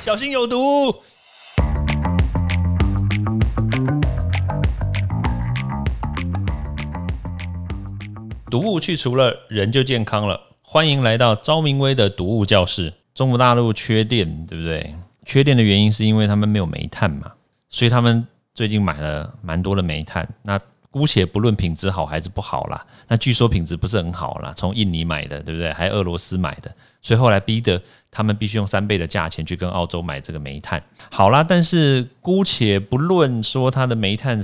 小心有毒。毒物去除了，人就健康了。欢迎来到昭明威的毒物教室。中国大陆缺电，对不对？缺电的原因是因为他们没有煤炭嘛，所以他们最近买了蛮多的煤炭。那姑且不论品质好还是不好啦，那据说品质不是很好啦，从印尼买的，对不对？还有俄罗斯买的，所以后来逼得他们必须用三倍的价钱去跟澳洲买这个煤炭。好啦，但是姑且不论说它的煤炭。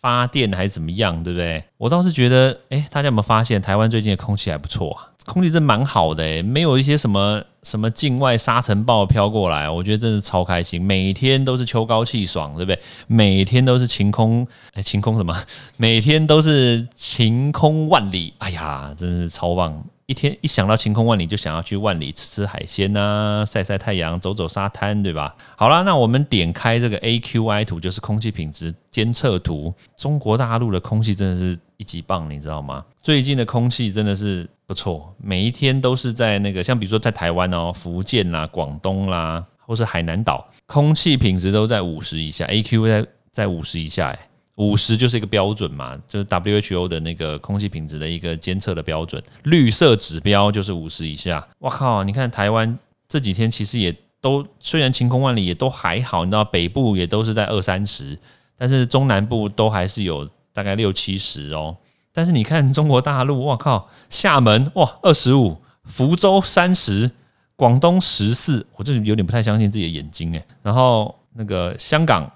发电还是怎么样，对不对？我倒是觉得，哎，大家有没有发现台湾最近的空气还不错啊？空气真蛮好的，哎，没有一些什么什么境外沙尘暴飘过来，我觉得真是超开心。每天都是秋高气爽，对不对？每天都是晴空，哎，晴空什么？每天都是晴空万里，哎呀，真是超棒。一天一想到晴空万里，就想要去万里吃吃海鲜呐，晒晒太阳，走走沙滩，对吧？好了，那我们点开这个 AQI 图，就是空气品质监测图。中国大陆的空气真的是一级棒，你知道吗？最近的空气真的是不错，每一天都是在那个，像比如说在台湾哦，福建啦、广东啦，或是海南岛，空气品质都在五十以下，AQI 在在五十以下，哎。五十就是一个标准嘛，就是 WHO 的那个空气品质的一个监测的标准，绿色指标就是五十以下。我靠，你看台湾这几天其实也都虽然晴空万里，也都还好，你知道北部也都是在二三十，但是中南部都还是有大概六七十哦。但是你看中国大陆，我靠，厦门哇二十五，福州三十，广东十四，我这有点不太相信自己的眼睛诶。然后那个香港。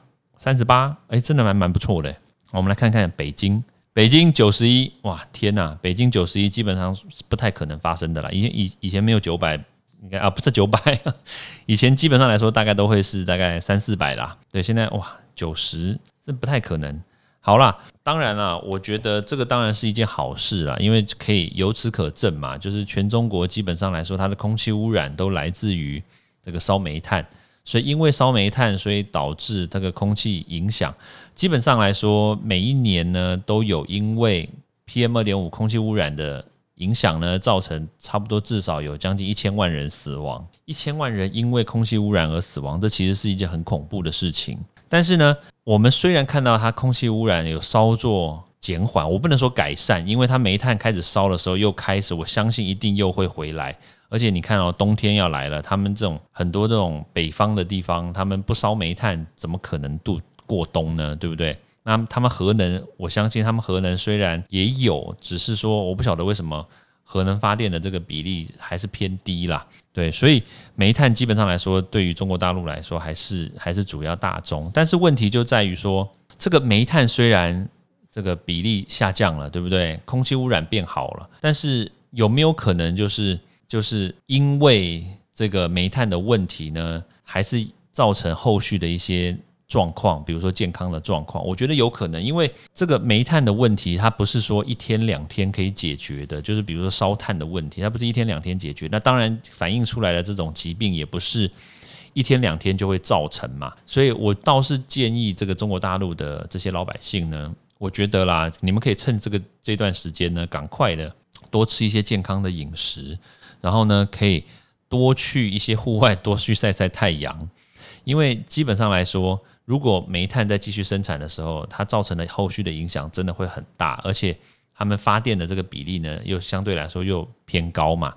三十八，哎，真的蛮蛮不错的。我们来看看北京，北京九十一，哇，天呐，北京九十一基本上是不太可能发生的啦。以前以以前没有九百，应该啊不是九百，以前基本上来说大概都会是大概三四百啦。对，现在哇九十，这不太可能。好啦，当然啦，我觉得这个当然是一件好事啦，因为可以由此可证嘛，就是全中国基本上来说，它的空气污染都来自于这个烧煤炭。所以因为烧煤炭，所以导致这个空气影响。基本上来说，每一年呢都有因为 PM 二点五空气污染的影响呢，造成差不多至少有将近一千万人死亡。一千万人因为空气污染而死亡，这其实是一件很恐怖的事情。但是呢，我们虽然看到它空气污染有稍作减缓，我不能说改善，因为它煤炭开始烧的时候又开始，我相信一定又会回来。而且你看哦，冬天要来了，他们这种很多这种北方的地方，他们不烧煤炭，怎么可能度过冬呢？对不对？那他们核能，我相信他们核能虽然也有，只是说我不晓得为什么核能发电的这个比例还是偏低啦。对，所以煤炭基本上来说，对于中国大陆来说，还是还是主要大宗。但是问题就在于说，这个煤炭虽然这个比例下降了，对不对？空气污染变好了，但是有没有可能就是？就是因为这个煤炭的问题呢，还是造成后续的一些状况，比如说健康的状况。我觉得有可能，因为这个煤炭的问题，它不是说一天两天可以解决的。就是比如说烧炭的问题，它不是一天两天解决。那当然反映出来的这种疾病，也不是一天两天就会造成嘛。所以我倒是建议这个中国大陆的这些老百姓呢，我觉得啦，你们可以趁这个这段时间呢，赶快的多吃一些健康的饮食。然后呢，可以多去一些户外，多去晒晒太阳，因为基本上来说，如果煤炭在继续生产的时候，它造成的后续的影响真的会很大，而且他们发电的这个比例呢，又相对来说又偏高嘛。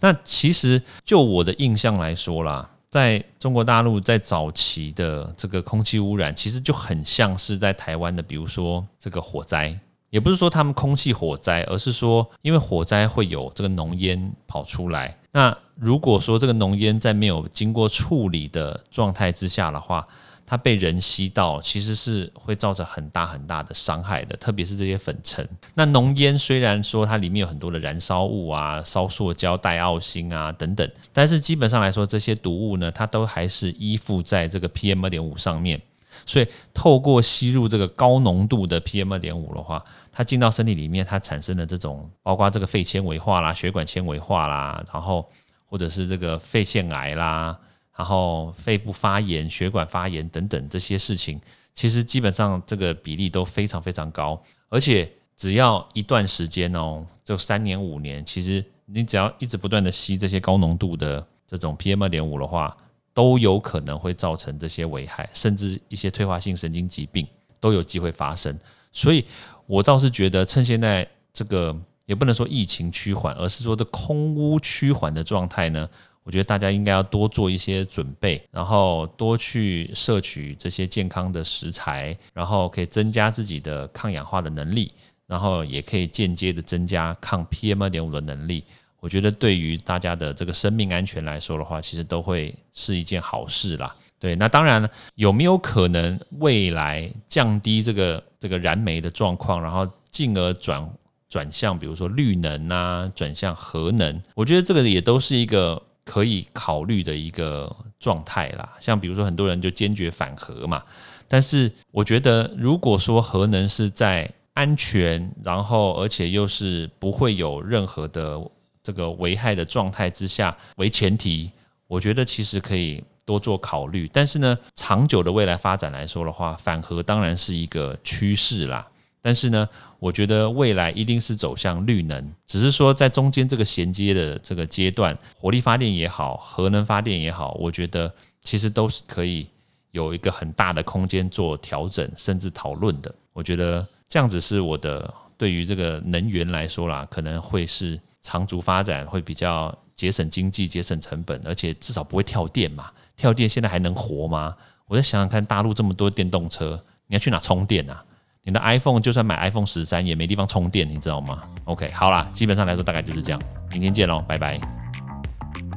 那其实就我的印象来说啦，在中国大陆在早期的这个空气污染，其实就很像是在台湾的，比如说这个火灾。也不是说他们空气火灾，而是说因为火灾会有这个浓烟跑出来。那如果说这个浓烟在没有经过处理的状态之下的话，它被人吸到，其实是会造成很大很大的伤害的。特别是这些粉尘。那浓烟虽然说它里面有很多的燃烧物啊，烧塑胶、带奥辛啊等等，但是基本上来说，这些毒物呢，它都还是依附在这个 PM 二点五上面。所以，透过吸入这个高浓度的 PM 二点五的话，它进到身体里面，它产生的这种，包括这个肺纤维化啦、血管纤维化啦，然后或者是这个肺腺癌啦，然后肺部发炎、血管发炎等等这些事情，其实基本上这个比例都非常非常高。而且只要一段时间哦，就三年五年，其实你只要一直不断的吸这些高浓度的这种 PM 二点五的话。都有可能会造成这些危害，甚至一些退化性神经疾病都有机会发生。所以，我倒是觉得趁现在这个也不能说疫情趋缓，而是说这空屋趋缓的状态呢，我觉得大家应该要多做一些准备，然后多去摄取这些健康的食材，然后可以增加自己的抗氧化的能力，然后也可以间接的增加抗 PM 二点五的能力。我觉得对于大家的这个生命安全来说的话，其实都会是一件好事啦。对，那当然，有没有可能未来降低这个这个燃煤的状况，然后进而转转向比如说绿能啊，转向核能？我觉得这个也都是一个可以考虑的一个状态啦。像比如说很多人就坚决反核嘛，但是我觉得如果说核能是在安全，然后而且又是不会有任何的这个危害的状态之下为前提，我觉得其实可以多做考虑。但是呢，长久的未来发展来说的话，反核当然是一个趋势啦。但是呢，我觉得未来一定是走向绿能，只是说在中间这个衔接的这个阶段，火力发电也好，核能发电也好，我觉得其实都是可以有一个很大的空间做调整，甚至讨论的。我觉得这样子是我的对于这个能源来说啦，可能会是。长足发展会比较节省经济、节省成本，而且至少不会跳电嘛。跳电现在还能活吗？我再想想看，大陆这么多电动车，你要去哪充电啊？你的 iPhone 就算买 iPhone 十三也没地方充电，你知道吗？OK，好啦，基本上来说大概就是这样。明天见喽，拜拜！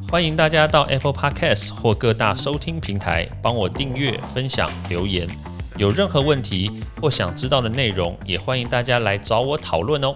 欢迎大家到 Apple Podcast 或各大收听平台帮我订阅、分享、留言。有任何问题或想知道的内容，也欢迎大家来找我讨论哦。